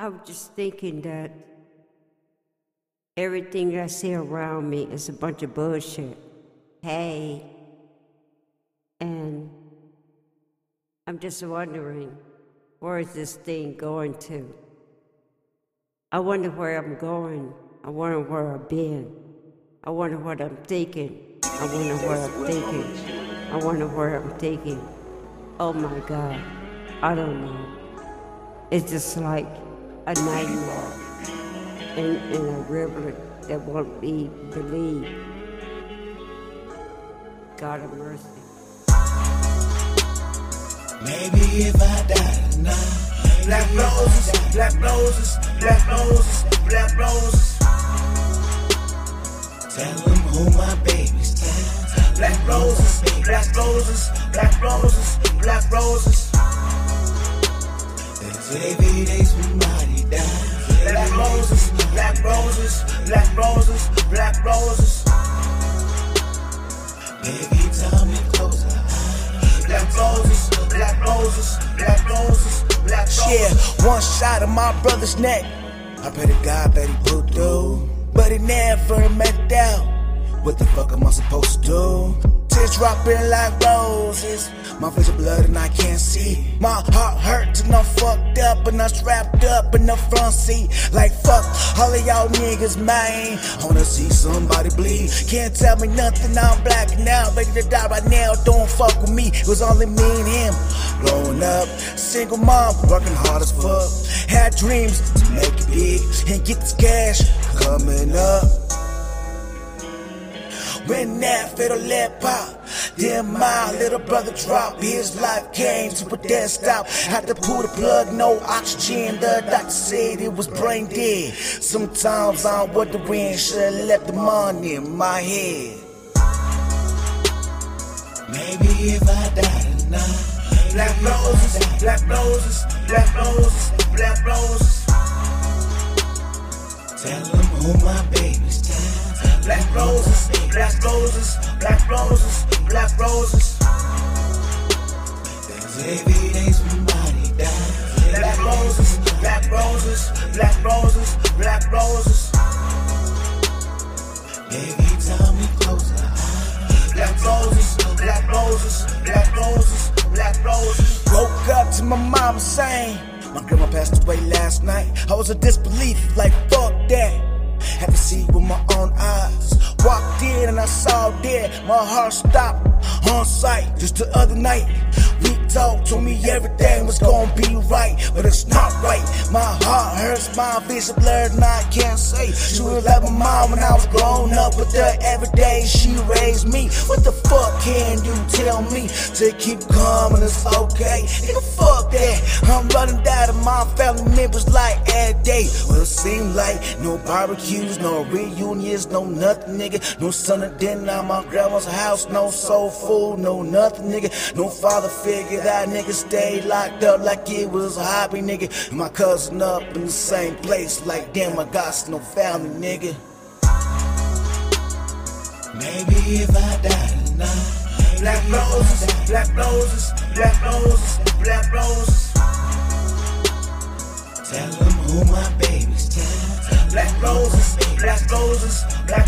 I was just thinking that everything I see around me is a bunch of bullshit. Hey. And I'm just wondering, where is this thing going to? I wonder where I'm going. I wonder where I've been. I wonder what I'm thinking. I wonder where I'm thinking. I wonder where I'm thinking. Oh my God. I don't know. It's just like a nightmare in, in a river that won't be believed. God of mercy. Maybe if I die tonight, black roses, black roses, black roses, black roses. Tell them who my baby's time. Black roses, black roses, black roses, black roses. Somebody dies. Black roses, black roses, black roses, black roses. Baby, tell me close her eyes. Black roses, black roses, black roses, black roses. Yeah, one shot of my brother's neck. I pray to God that he pull through, but he never it down. What the fuck am I supposed to do? Tears dropping like roses. My face of blood and I can't. My heart hurts and I'm fucked up and I'm strapped up in the front seat. Like fuck all of y'all niggas, man. I wanna see somebody bleed. Can't tell me nothing, I'm black now. Ready to die right now, don't fuck with me. It was only me and him. Growing up, single mom, working hard as fuck. Had dreams to make it big and get this cash coming up. When that fatal let pop, then my little brother dropped. His life came to a dead stop. Had to pull the plug, no oxygen. The doctor said it was brain dead. Sometimes I'm wondering, should have left the money in my head. Maybe if I die tonight. Black roses, black roses, black roses, black roses. Tell them who my black roses, black roses. There's every day somebody dies. Black roses, black roses, black roses, black roses. Baby, tell me close her eyes. Black roses, black roses, black roses, black roses. Woke up to my mom saying, my grandma passed away last night. I was in disbelief, like fuck that. Had to see with my and I saw dead. My heart stopped on sight. Just the other night, talked, told me everything was gonna be right, but it's not right. My heart hurts, my vision blurred, and I can't say. She was like my mom when I was grown up with her every day. She raised me. What the fuck can you tell me to keep and it's okay? Nigga, fuck that. I'm running down to my family members like every day. Well, it seems like no barbecues, no reunions, no nothing, nigga. No son of dinner at my grandma's house, no soul food, no nothing, nigga. No father figure, that nigga stayed locked up like it was a hobby, nigga. My cousin up in the same place, like damn, I got no family, nigga. Maybe if I die tonight. Black roses, black roses, black roses, black roses. Tell them who my baby's time. Black roses, black roses, black